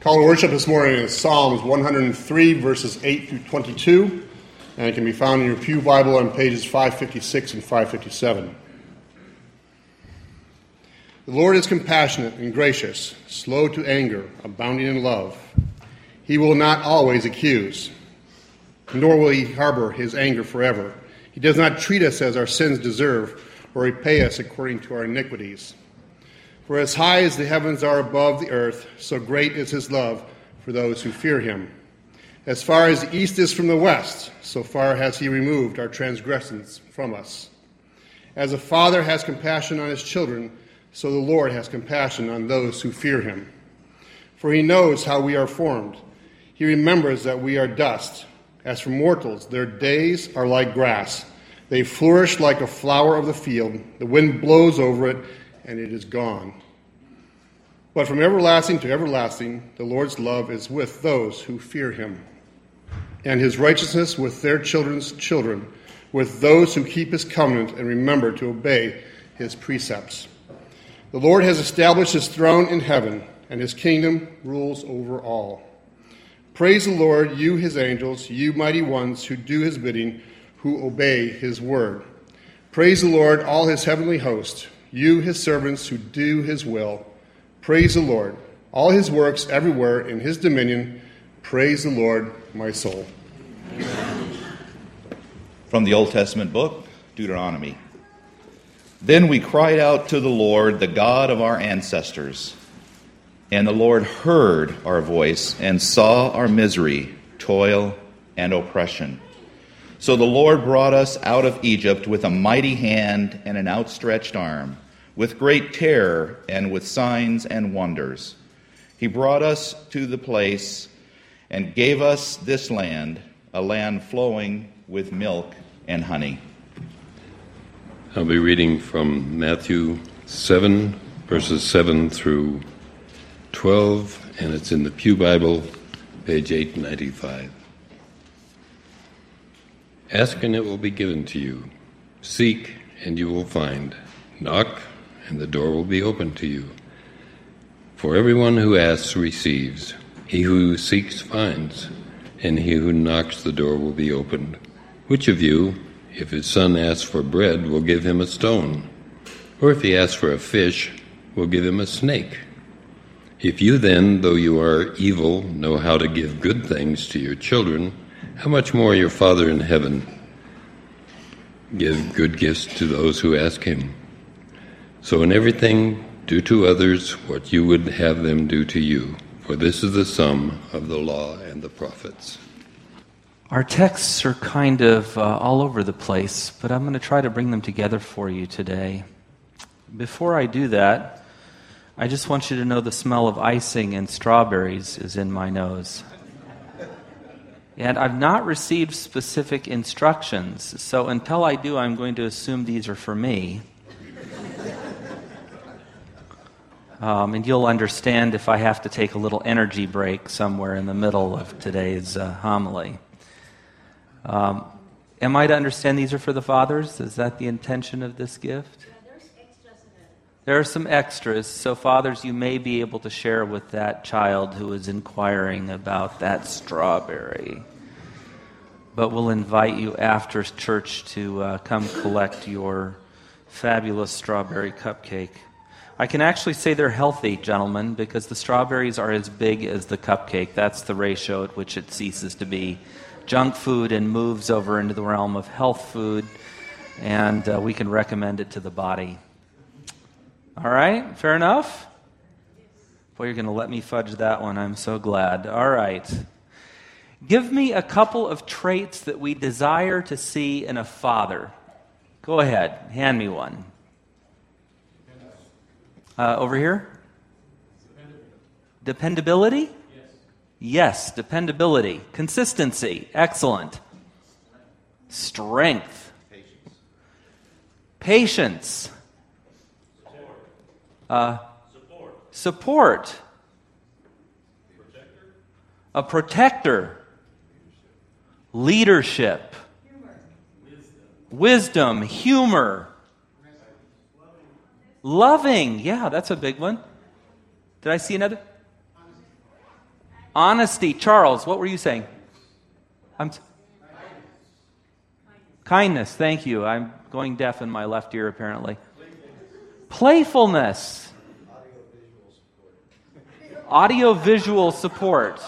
Call to worship this morning is Psalms 103, verses 8 through 22, and it can be found in your Pew Bible on pages 556 and 557. The Lord is compassionate and gracious, slow to anger, abounding in love. He will not always accuse, nor will he harbor his anger forever. He does not treat us as our sins deserve, or repay us according to our iniquities. For as high as the heavens are above the earth, so great is his love for those who fear him. As far as the east is from the west, so far has he removed our transgressions from us. As a father has compassion on his children, so the Lord has compassion on those who fear him. For he knows how we are formed. He remembers that we are dust. As for mortals, their days are like grass. They flourish like a flower of the field. The wind blows over it and it is gone. But from everlasting to everlasting, the Lord's love is with those who fear him, and his righteousness with their children's children, with those who keep his covenant and remember to obey his precepts. The Lord has established his throne in heaven, and his kingdom rules over all. Praise the Lord, you his angels, you mighty ones who do his bidding, who obey his word. Praise the Lord, all his heavenly host you, his servants who do his will, praise the Lord. All his works everywhere in his dominion, praise the Lord, my soul. From the Old Testament book, Deuteronomy. Then we cried out to the Lord, the God of our ancestors. And the Lord heard our voice and saw our misery, toil, and oppression. So the Lord brought us out of Egypt with a mighty hand and an outstretched arm, with great terror and with signs and wonders. He brought us to the place and gave us this land, a land flowing with milk and honey. I'll be reading from Matthew 7, verses 7 through 12, and it's in the Pew Bible, page 895. Ask and it will be given to you. Seek and you will find. Knock and the door will be opened to you. For everyone who asks receives, he who seeks finds, and he who knocks the door will be opened. Which of you, if his son asks for bread, will give him a stone? Or if he asks for a fish, will give him a snake? If you then, though you are evil, know how to give good things to your children, how much more your Father in heaven give good gifts to those who ask him? So in everything, do to others what you would have them do to you, for this is the sum of the law and the prophets. Our texts are kind of uh, all over the place, but I'm going to try to bring them together for you today. Before I do that, I just want you to know the smell of icing and strawberries is in my nose. And I've not received specific instructions, so until I do, I'm going to assume these are for me. Um, and you'll understand if I have to take a little energy break somewhere in the middle of today's uh, homily. Um, am I to understand these are for the fathers? Is that the intention of this gift? There are some extras, so fathers, you may be able to share with that child who is inquiring about that strawberry. But we'll invite you after church to uh, come collect your fabulous strawberry cupcake. I can actually say they're healthy, gentlemen, because the strawberries are as big as the cupcake. That's the ratio at which it ceases to be junk food and moves over into the realm of health food, and uh, we can recommend it to the body. All right, fair enough? Boy, you're going to let me fudge that one. I'm so glad. All right. Give me a couple of traits that we desire to see in a father. Go ahead, hand me one. Uh, over here? Dependability? Yes. yes, dependability. Consistency. Excellent. Strength. Patience. Support. Support. Protector. A protector. Leadership. Humor. Wisdom. Wisdom. Humor. Loving. Yeah, that's a big one. Did I see another? Honesty. Charles, what were you saying? I'm. Kindness. Thank you. I'm going deaf in my left ear, apparently. Playfulness. Audio visual support.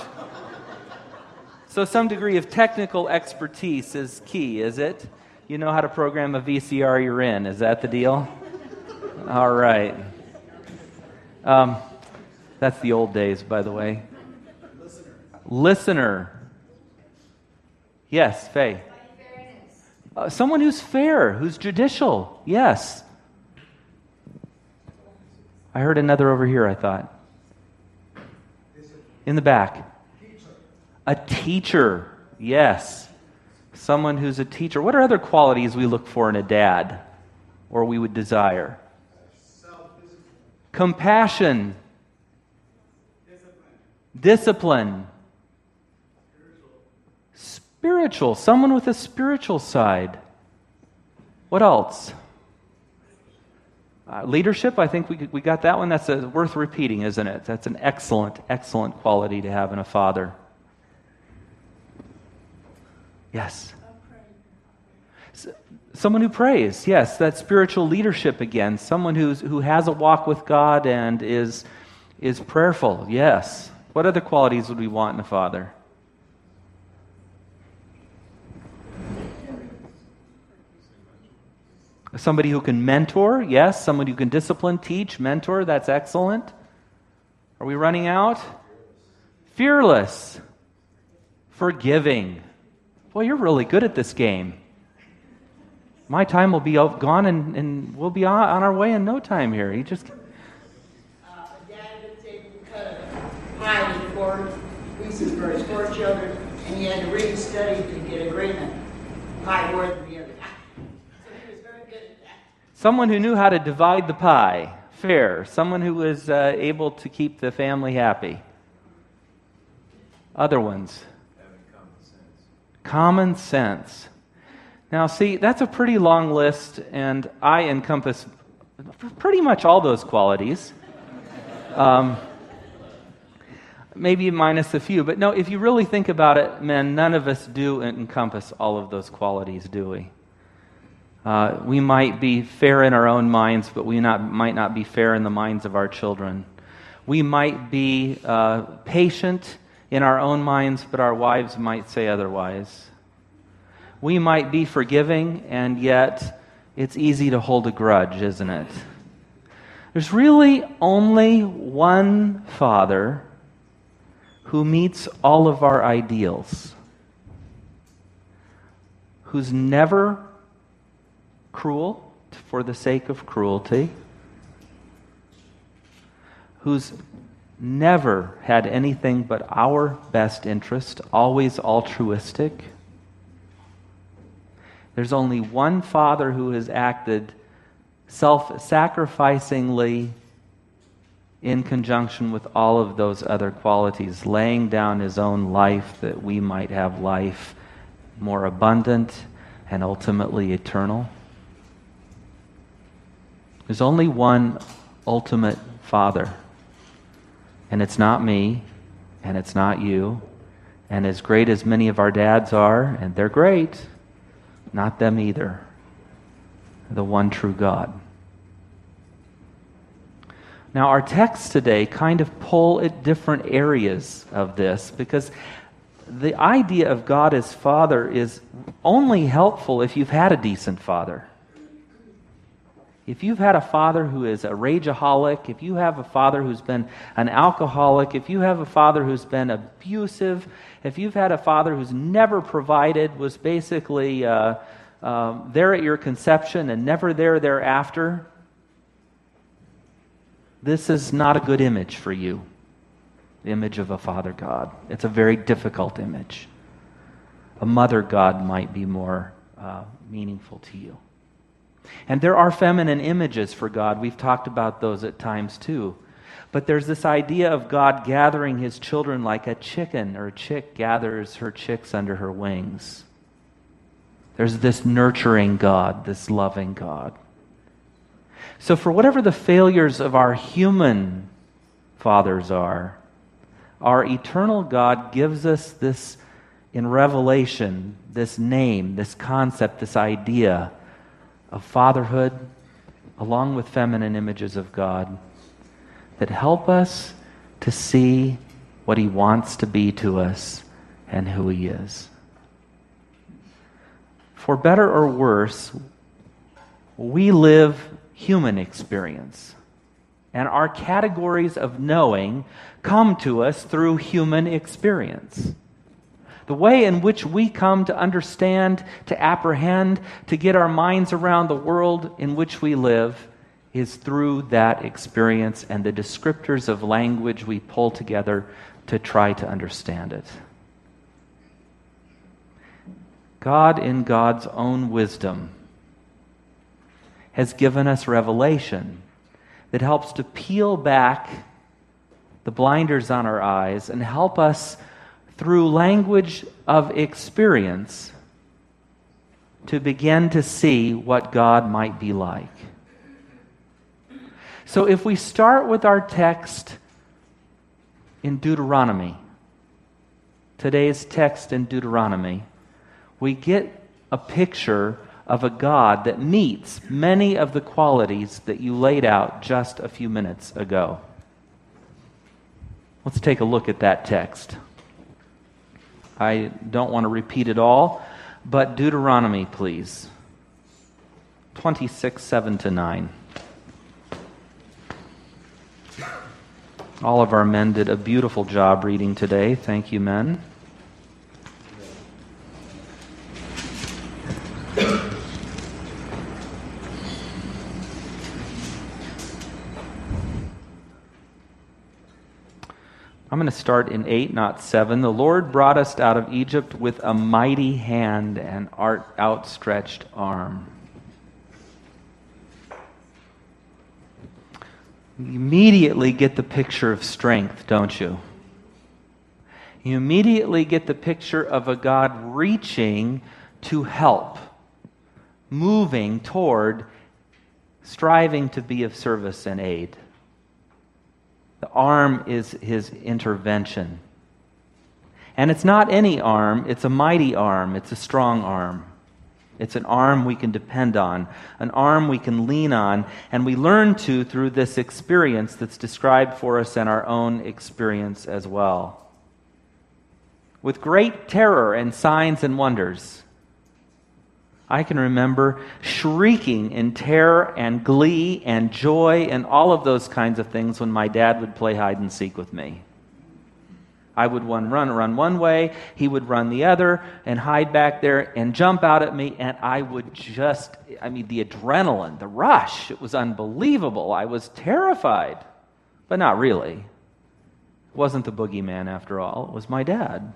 So, some degree of technical expertise is key, is it? You know how to program a VCR you're in. Is that the deal? All right. Um, that's the old days, by the way. Listener. Listener. Yes, Faye. Uh, someone who's fair, who's judicial. Yes. I heard another over here, I thought. In the back. A teacher, yes. Someone who's a teacher. What are other qualities we look for in a dad or we would desire? Compassion, discipline, spiritual, someone with a spiritual side. What else? Uh, leadership, I think we, we got that one. That's a, worth repeating, isn't it? That's an excellent, excellent quality to have in a father. Yes. Someone who prays, yes, that spiritual leadership again. Someone who's, who has a walk with God and is, is prayerful, yes. What other qualities would we want in a father? Somebody who can mentor, yes. Somebody who can discipline, teach, mentor, that's excellent. Are we running out? Fearless. Forgiving. Boy, you're really good at this game. My time will be gone and, and we'll be on, our way in no time here. You just. Uh, four for his four children, and he had to really study to get agreement. Pie more the other. So he was very good at that. Someone who knew how to divide the pie, fair. Someone who was uh, able to keep the family happy. Other ones common sense. common sense. Now, see, that's a pretty long list, and I encompass pretty much all those qualities. Um, maybe minus a few, but no, if you really think about it, men, none of us do encompass all of those qualities, do we? Uh, we might be fair in our own minds, but we not, might not be fair in the minds of our children. We might be uh, patient in our own minds, but our wives might say otherwise. We might be forgiving, and yet it's easy to hold a grudge, isn't it? There's really only one Father who meets all of our ideals, who's never cruel for the sake of cruelty, who's never had anything but our best interest, always altruistic. There's only one father who has acted self sacrificingly in conjunction with all of those other qualities, laying down his own life that we might have life more abundant and ultimately eternal. There's only one ultimate father. And it's not me, and it's not you. And as great as many of our dads are, and they're great, not them either. The one true God. Now, our texts today kind of pull at different areas of this because the idea of God as Father is only helpful if you've had a decent father. If you've had a father who is a rageaholic, if you have a father who's been an alcoholic, if you have a father who's been abusive, if you've had a father who's never provided, was basically uh, uh, there at your conception and never there thereafter, this is not a good image for you. The image of a father God. It's a very difficult image. A mother God might be more uh, meaningful to you. And there are feminine images for God. We've talked about those at times too. But there's this idea of God gathering his children like a chicken or a chick gathers her chicks under her wings. There's this nurturing God, this loving God. So, for whatever the failures of our human fathers are, our eternal God gives us this in Revelation, this name, this concept, this idea of fatherhood, along with feminine images of God, that help us to see what He wants to be to us and who He is. For better or worse, we live human experience. And our categories of knowing come to us through human experience. The way in which we come to understand, to apprehend, to get our minds around the world in which we live is through that experience and the descriptors of language we pull together to try to understand it. God, in God's own wisdom, has given us revelation that helps to peel back the blinders on our eyes and help us through language of experience to begin to see what God might be like. So, if we start with our text in Deuteronomy, today's text in Deuteronomy, we get a picture of a God that meets many of the qualities that you laid out just a few minutes ago. Let's take a look at that text. I don't want to repeat it all, but Deuteronomy, please. 26, 7 to 9. All of our men did a beautiful job reading today. Thank you, men. I'm going to start in 8, not 7. The Lord brought us out of Egypt with a mighty hand and outstretched arm. You immediately get the picture of strength, don't you? You immediately get the picture of a God reaching to help, moving toward striving to be of service and aid. The arm is his intervention. And it's not any arm, it's a mighty arm, it's a strong arm. It's an arm we can depend on, an arm we can lean on, and we learn to through this experience that's described for us in our own experience as well. With great terror and signs and wonders, I can remember shrieking in terror and glee and joy and all of those kinds of things when my dad would play hide and seek with me. I would run, run, run one way, he would run the other and hide back there and jump out at me, and I would just, I mean, the adrenaline, the rush, it was unbelievable. I was terrified, but not really. It wasn't the boogeyman after all, it was my dad.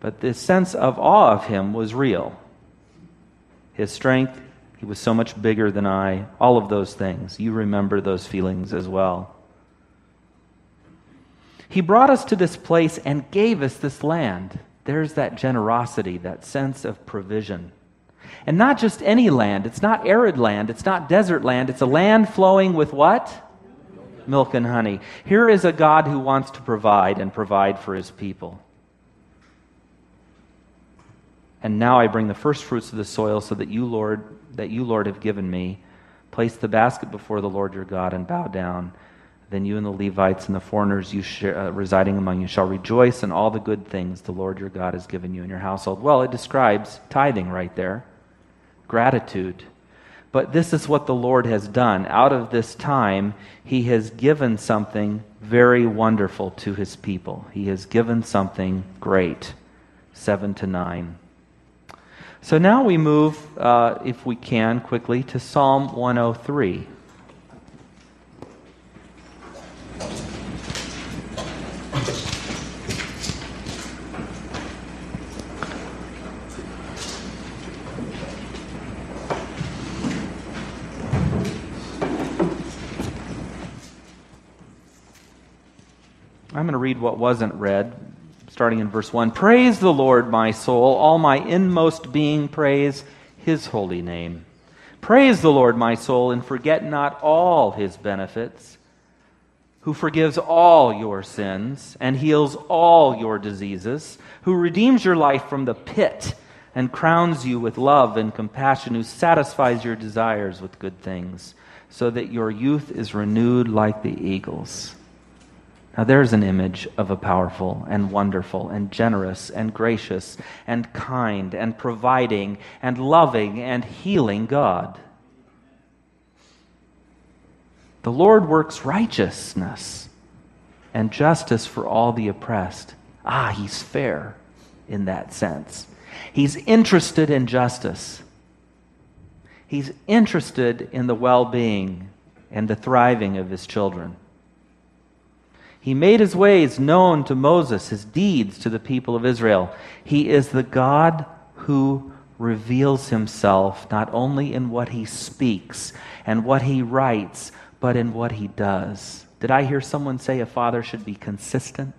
But this sense of awe of him was real his strength. He was so much bigger than I. All of those things. You remember those feelings as well. He brought us to this place and gave us this land. There's that generosity, that sense of provision. And not just any land. It's not arid land. It's not desert land. It's a land flowing with what? Milk and honey. Here is a God who wants to provide and provide for his people. And now I bring the first fruits of the soil so that you, Lord, that you, Lord, have given me. Place the basket before the Lord your God and bow down. Then you and the Levites and the foreigners you uh, residing among you shall rejoice in all the good things the Lord your God has given you in your household. Well, it describes tithing right there, gratitude. But this is what the Lord has done. Out of this time, He has given something very wonderful to His people. He has given something great. 7 to 9. So now we move, uh, if we can, quickly to Psalm 103. I'm going to read what wasn't read starting in verse 1 Praise the Lord, my soul, all my inmost being, praise his holy name. Praise the Lord, my soul, and forget not all his benefits who forgives all your sins and heals all your diseases, who redeems your life from the pit and crowns you with love and compassion, who satisfies your desires with good things, so that your youth is renewed like the eagles. Now, there's an image of a powerful and wonderful and generous and gracious and kind and providing and loving and healing God. The Lord works righteousness and justice for all the oppressed. Ah, he's fair in that sense. He's interested in justice. He's interested in the well being and the thriving of his children. He made his ways known to Moses, his deeds to the people of Israel. He is the God who reveals himself not only in what he speaks and what he writes, but in what he does. Did I hear someone say a father should be consistent?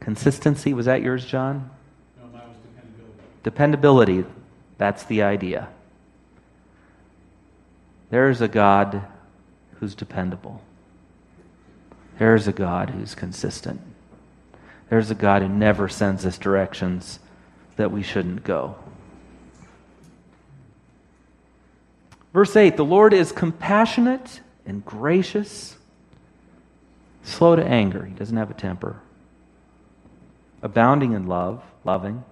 Consistency, was that yours, John? No, mine was dependability. Dependability, that's the idea. There's a God who's dependable. There's a God who's consistent. There's a God who never sends us directions that we shouldn't go. Verse 8 The Lord is compassionate and gracious, slow to anger. He doesn't have a temper. Abounding in love, loving.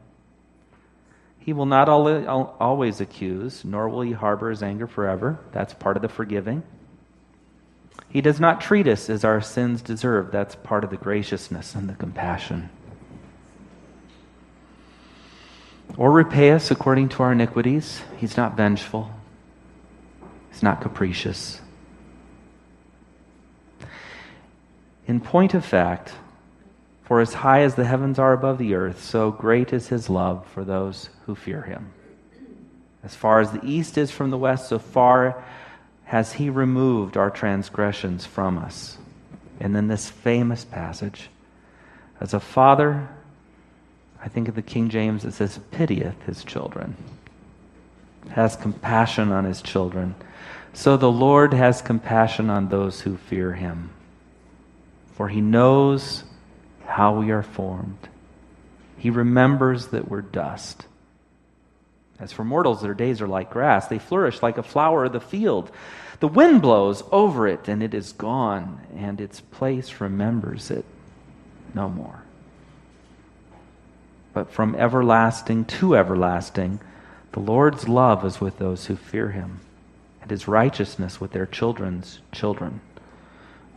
He will not always accuse, nor will he harbor his anger forever. That's part of the forgiving. He does not treat us as our sins deserve. That's part of the graciousness and the compassion. Or repay us according to our iniquities. He's not vengeful, he's not capricious. In point of fact, for as high as the heavens are above the earth, so great is his love for those who fear him. As far as the east is from the west, so far has he removed our transgressions from us. And then this famous passage as a father, I think of the King James, it says, pitieth his children, has compassion on his children. So the Lord has compassion on those who fear him for he knows how we are formed. He remembers that we're dust. As for mortals, their days are like grass. They flourish like a flower of the field. The wind blows over it, and it is gone, and its place remembers it no more. But from everlasting to everlasting, the Lord's love is with those who fear him, and his righteousness with their children's children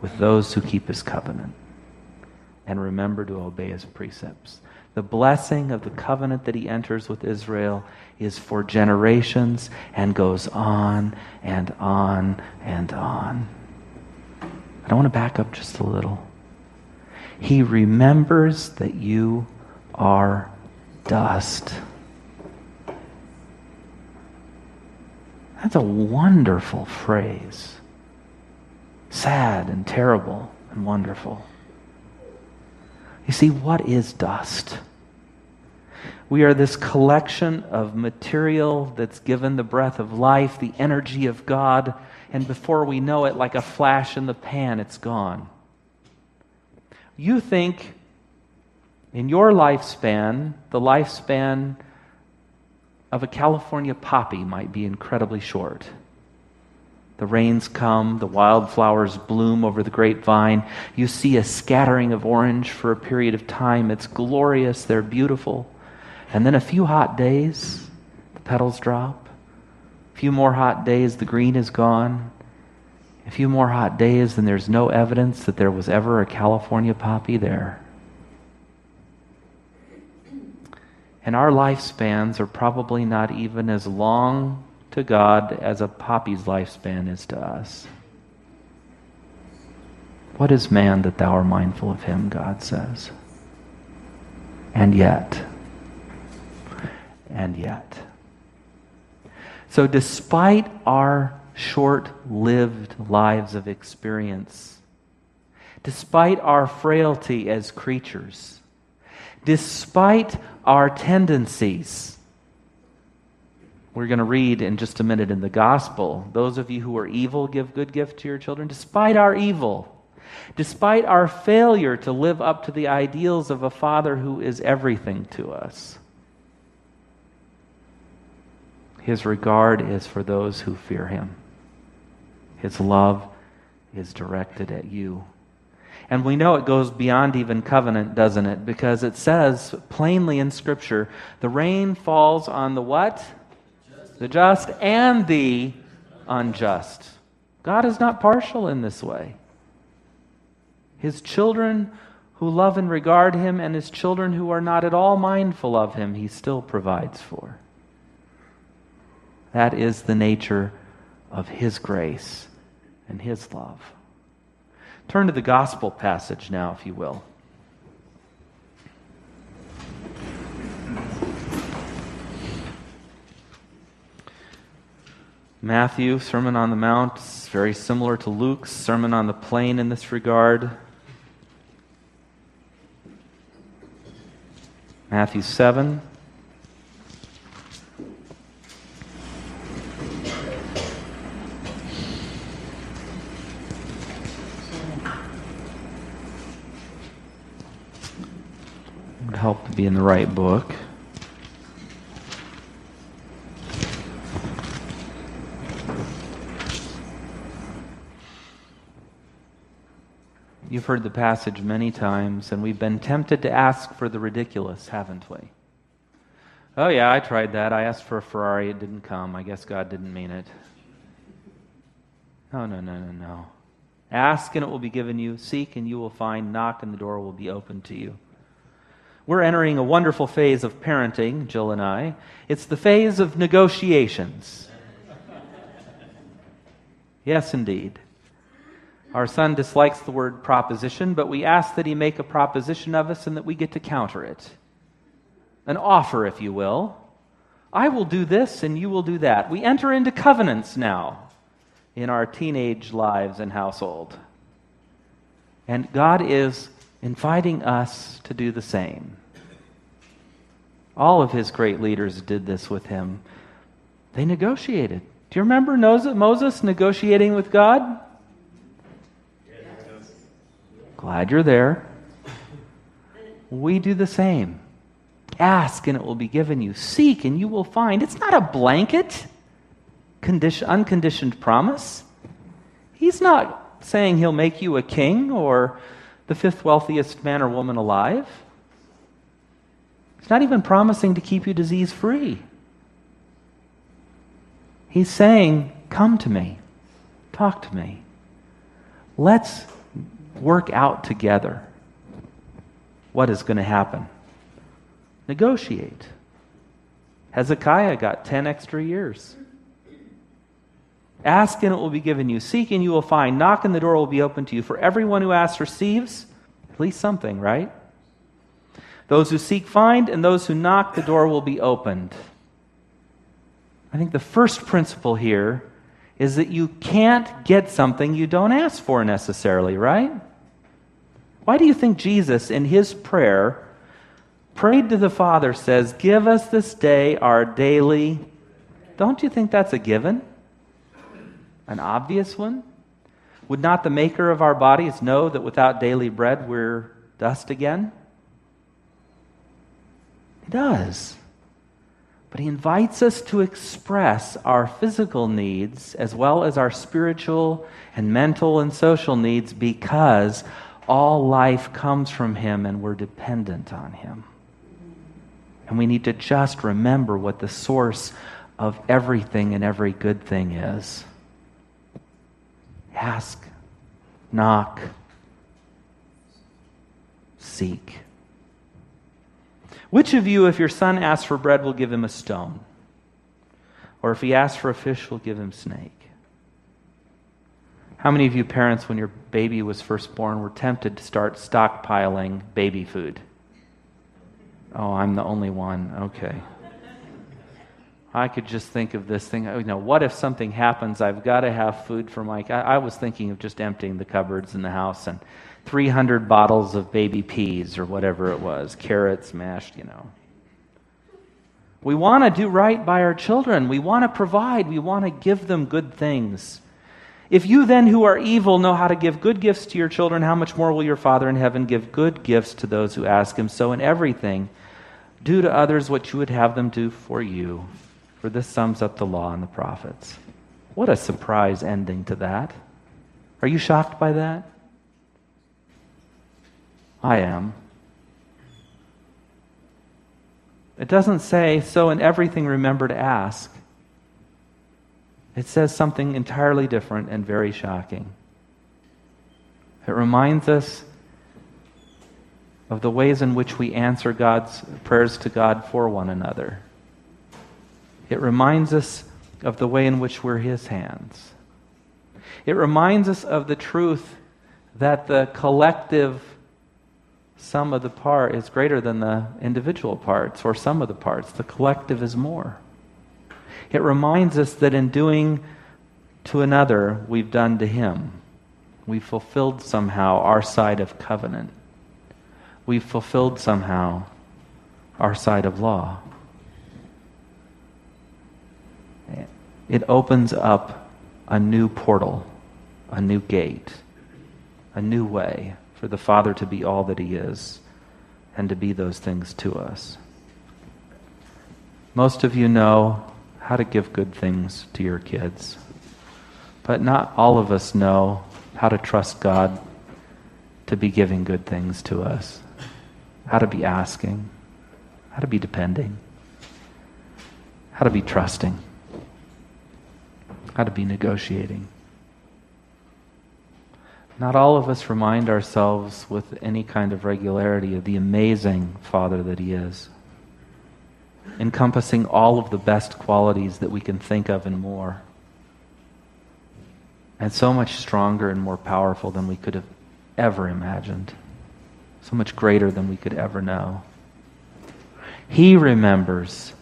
with those who keep his covenant and remember to obey his precepts. The blessing of the covenant that he enters with Israel is for generations and goes on and on and on. I want to back up just a little. He remembers that you are dust. That's a wonderful phrase sad and terrible and wonderful. You see, what is dust? We are this collection of material that's given the breath of life, the energy of God, and before we know it, like a flash in the pan, it's gone. You think in your lifespan, the lifespan of a California poppy might be incredibly short. The rains come, the wildflowers bloom over the grapevine. You see a scattering of orange for a period of time. It's glorious, they're beautiful. And then a few hot days, the petals drop. A few more hot days, the green is gone. A few more hot days, and there's no evidence that there was ever a California poppy there. And our lifespans are probably not even as long to God as a poppy's lifespan is to us. What is man that thou art mindful of him, God says? And yet, and yet. So, despite our short lived lives of experience, despite our frailty as creatures, despite our tendencies, we're going to read in just a minute in the gospel those of you who are evil give good gift to your children despite our evil despite our failure to live up to the ideals of a Father who is everything to us. His regard is for those who fear him. His love is directed at you. And we know it goes beyond even covenant, doesn't it? Because it says plainly in Scripture the rain falls on the what? The just and the unjust. God is not partial in this way. His children who love and regard him, and his children who are not at all mindful of him, he still provides for. That is the nature of his grace and his love. Turn to the gospel passage now, if you will. Matthew, Sermon on the Mount, is very similar to Luke's Sermon on the Plain in this regard. Matthew 7. Would help to be in the right book. You've heard the passage many times, and we've been tempted to ask for the ridiculous, haven't we? Oh, yeah, I tried that. I asked for a Ferrari, it didn't come. I guess God didn't mean it. No, no, no, no, no. Ask and it will be given you. Seek and you will find. Knock and the door will be opened to you. We're entering a wonderful phase of parenting, Jill and I. It's the phase of negotiations. Yes, indeed. Our son dislikes the word proposition, but we ask that he make a proposition of us and that we get to counter it. An offer, if you will. I will do this and you will do that. We enter into covenants now in our teenage lives and household. And God is inviting us to do the same. All of his great leaders did this with him. They negotiated. Do you remember Moses negotiating with God? Glad you're there. We do the same. Ask and it will be given you. Seek and you will find. It's not a blanket, condition, unconditioned promise. He's not saying he'll make you a king or the fifth wealthiest man or woman alive. He's not even promising to keep you disease free. He's saying, Come to me, talk to me. Let's work out together what is going to happen. Negotiate. Hezekiah got 10 extra years. Ask and it will be given you. Seek and you will find. Knock and the door will be open to you. For everyone who asks receives at least something, right? Those who seek find, and those who knock, the door will be opened. I think the first principle here is that you can't get something you don't ask for necessarily, right? Why do you think Jesus, in his prayer, prayed to the Father, says, Give us this day our daily. Don't you think that's a given? An obvious one? Would not the maker of our bodies know that without daily bread we're dust again? He does. But he invites us to express our physical needs as well as our spiritual and mental and social needs because all life comes from him and we're dependent on him. And we need to just remember what the source of everything and every good thing is. Ask, knock, seek. Which of you, if your son asks for bread, will give him a stone? Or if he asks for a fish, will give him snake? How many of you parents, when your baby was first born, were tempted to start stockpiling baby food? Oh, I'm the only one. Okay. I could just think of this thing. You know, what if something happens? I've got to have food for Mike. I, I was thinking of just emptying the cupboards in the house and 300 bottles of baby peas or whatever it was, carrots mashed, you know. We want to do right by our children. We want to provide. We want to give them good things. If you then, who are evil, know how to give good gifts to your children, how much more will your Father in heaven give good gifts to those who ask him? So, in everything, do to others what you would have them do for you. For this sums up the law and the prophets. What a surprise ending to that. Are you shocked by that? I am. It doesn't say, so in everything remember to ask. It says something entirely different and very shocking. It reminds us of the ways in which we answer God's prayers to God for one another. It reminds us of the way in which we're His hands. It reminds us of the truth that the collective sum of the part is greater than the individual parts or sum of the parts. The collective is more. It reminds us that in doing to another, we've done to him. We've fulfilled somehow our side of covenant. We've fulfilled somehow our side of law. It opens up a new portal, a new gate, a new way for the Father to be all that He is and to be those things to us. Most of you know how to give good things to your kids, but not all of us know how to trust God to be giving good things to us, how to be asking, how to be depending, how to be trusting, how to be negotiating. Not all of us remind ourselves with any kind of regularity of the amazing Father that He is, encompassing all of the best qualities that we can think of and more, and so much stronger and more powerful than we could have ever imagined, so much greater than we could ever know. He remembers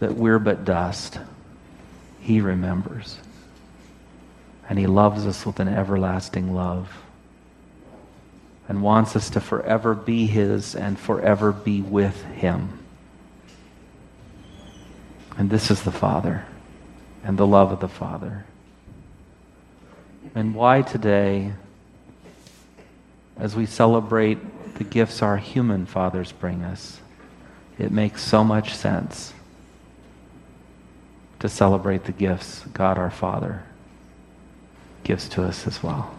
that we're but dust. He remembers and He loves us with an everlasting love and wants us to forever be His and forever be with Him. And this is the Father and the love of the Father. And why today, as we celebrate the gifts our human fathers bring us, it makes so much sense to celebrate the gifts God our Father gives to us as well.